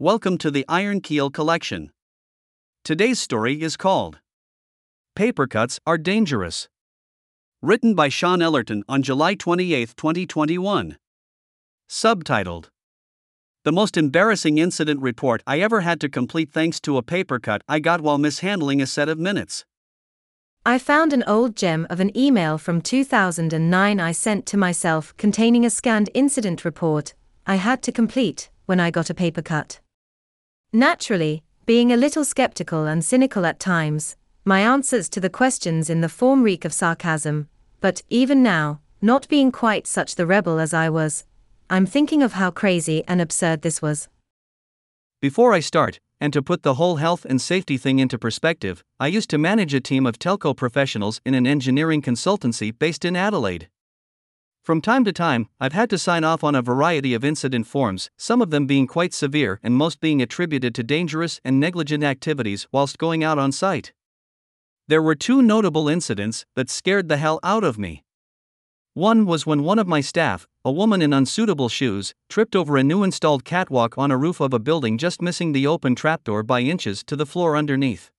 Welcome to the Iron Keel Collection. Today's story is called Paper Cuts Are Dangerous. Written by Shôn Ellerton on July 28, 2021. Subtitled The most embarrassing incident report I ever had to complete thanks to a paper cut I got while mishandling a set of minutes. I found an old gem of an email from 2009 I sent to myself containing a scanned incident report I had to complete when I got a paper cut. Naturally, being a little skeptical and cynical at times, my answers to the questions in the form reek of sarcasm, but even now, not being quite such the rebel as I was, I'm thinking of how crazy and absurd this was. Before I start, and to put the whole health and safety thing into perspective, I used to manage a team of telco professionals in an engineering consultancy based in Adelaide. From time to time, I've had to sign off on a variety of incident forms, some of them being quite severe and most being attributed to dangerous and negligent activities whilst going out on site. There were two notable incidents that scared the hell out of me. One was when one of my staff, a woman in unsuitable shoes, tripped over a new installed catwalk on a roof of a building just missing the open trapdoor by inches to the floor underneath.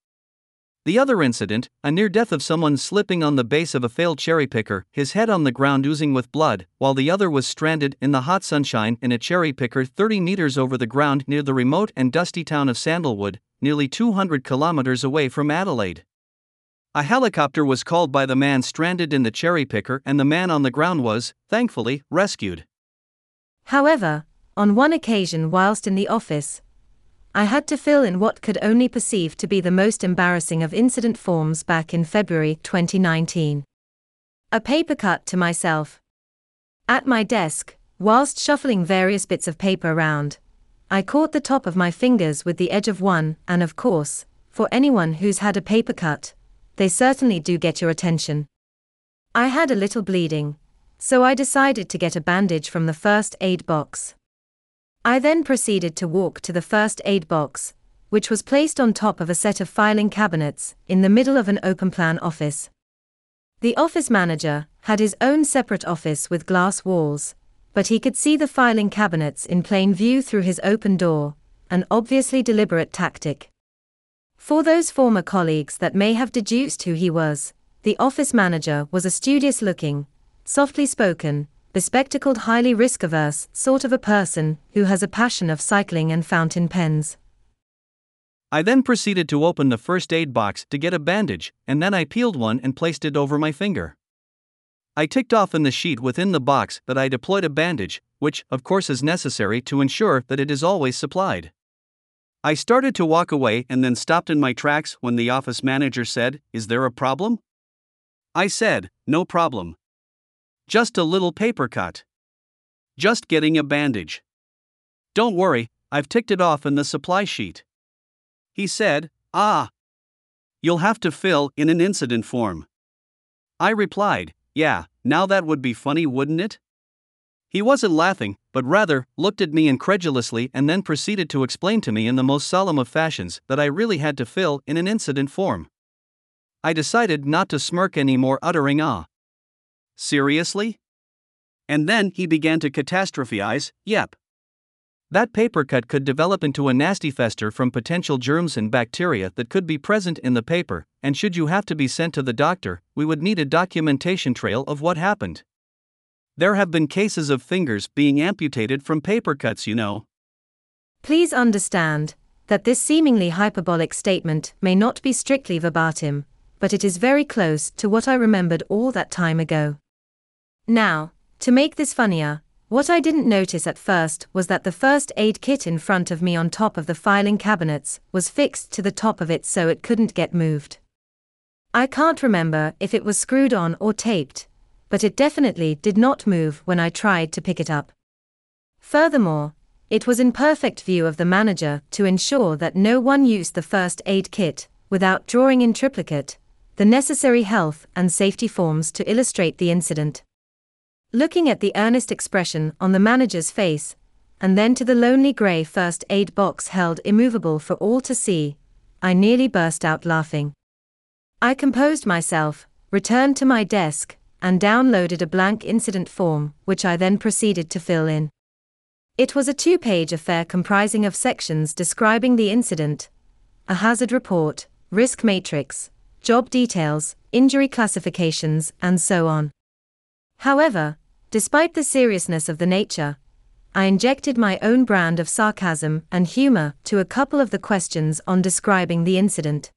The other incident, a near death of someone slipping on the base of a failed cherry picker, his head on the ground oozing with blood, while the other was stranded in the hot sunshine in a cherry picker 30 meters over the ground near the remote and dusty town of Sandalwood, nearly 200 kilometers away from Adelaide. A helicopter was called by the man stranded in the cherry picker, and the man on the ground was, thankfully, rescued. However, on one occasion whilst in the office, I had to fill in what could only perceive to be the most embarrassing of incident forms back in February 2019. A paper cut to myself. At my desk, whilst shuffling various bits of paper around, I caught the top of my fingers with the edge of one, and of course, for anyone who's had a paper cut, they certainly do get your attention. I had a little bleeding, so I decided to get a bandage from the first aid box. I then proceeded to walk to the first aid box, which was placed on top of a set of filing cabinets in the middle of an open plan office. The office manager had his own separate office with glass walls, but he could see the filing cabinets in plain view through his open door, an obviously deliberate tactic. For those former colleagues that may have deduced who he was, the office manager was a studious looking, softly spoken, bespectacled, highly risk averse sort of a person who has a passion of cycling and fountain pens. I then proceeded to open the first aid box to get a bandage, and then I peeled one and placed it over my finger. I ticked off in the sheet within the box that I deployed a bandage, which, of course, is necessary to ensure that it is always supplied. I started to walk away and then stopped in my tracks when the office manager said, Is there a problem? I said, No problem. Just a little paper cut. Just getting a bandage. Don't worry, I've ticked it off in the supply sheet. He said, Ah. You'll have to fill in an incident form. I replied, Yeah, now that would be funny, wouldn't it? He wasn't laughing, but rather looked at me incredulously and then proceeded to explain to me in the most solemn of fashions that I really had to fill in an incident form. I decided not to smirk anymore, uttering ah. Seriously? And then he began to catastrophize, yep. That paper cut could develop into a nasty fester from potential germs and bacteria that could be present in the paper, and should you have to be sent to the doctor, we would need a documentation trail of what happened. There have been cases of fingers being amputated from paper cuts, you know. Please understand that this seemingly hyperbolic statement may not be strictly verbatim, but it is very close to what I remembered all that time ago. Now, to make this funnier, what I didn't notice at first was that the first aid kit in front of me on top of the filing cabinets was fixed to the top of it so it couldn't get moved. I can't remember if it was screwed on or taped, but it definitely did not move when I tried to pick it up. Furthermore, it was in perfect view of the manager to ensure that no one used the first aid kit without drawing in triplicate the necessary health and safety forms to illustrate the incident. Looking at the earnest expression on the manager's face, and then to the lonely grey first aid box held immovable for all to see, I nearly burst out laughing. I composed myself, returned to my desk, and downloaded a blank incident form, which I then proceeded to fill in. It was a two page affair comprising of sections describing the incident, a hazard report, risk matrix, job details, injury classifications, and so on. However, despite the seriousness of the nature, I injected my own brand of sarcasm and humor to a couple of the questions on describing the incident.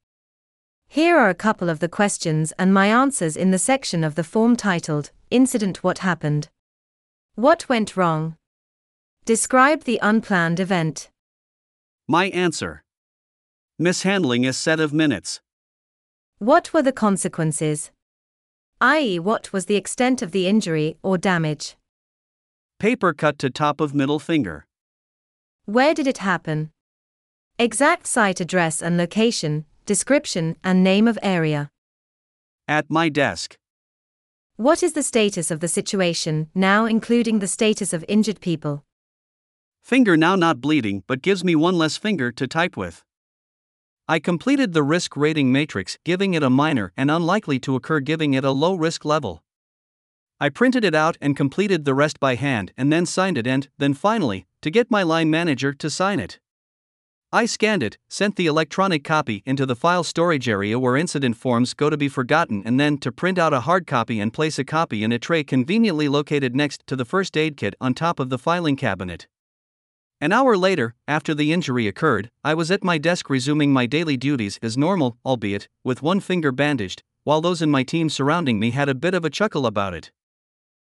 Here are a couple of the questions and my answers in the section of the form titled, Incident What Happened? What went wrong? Describe the unplanned event. My answer Mishandling a set of minutes. What were the consequences? i.e., what was the extent of the injury or damage? Paper cut to top of middle finger. Where did it happen? Exact site address and location, description, and name of area. At my desk. What is the status of the situation now, including the status of injured people? Finger now not bleeding but gives me one less finger to type with. I completed the risk rating matrix, giving it a minor and unlikely to occur, giving it a low risk level. I printed it out and completed the rest by hand and then signed it, and then finally, to get my line manager to sign it. I scanned it, sent the electronic copy into the file storage area where incident forms go to be forgotten, and then to print out a hard copy and place a copy in a tray conveniently located next to the first aid kit on top of the filing cabinet. An hour later, after the injury occurred, I was at my desk resuming my daily duties as normal, albeit with one finger bandaged, while those in my team surrounding me had a bit of a chuckle about it.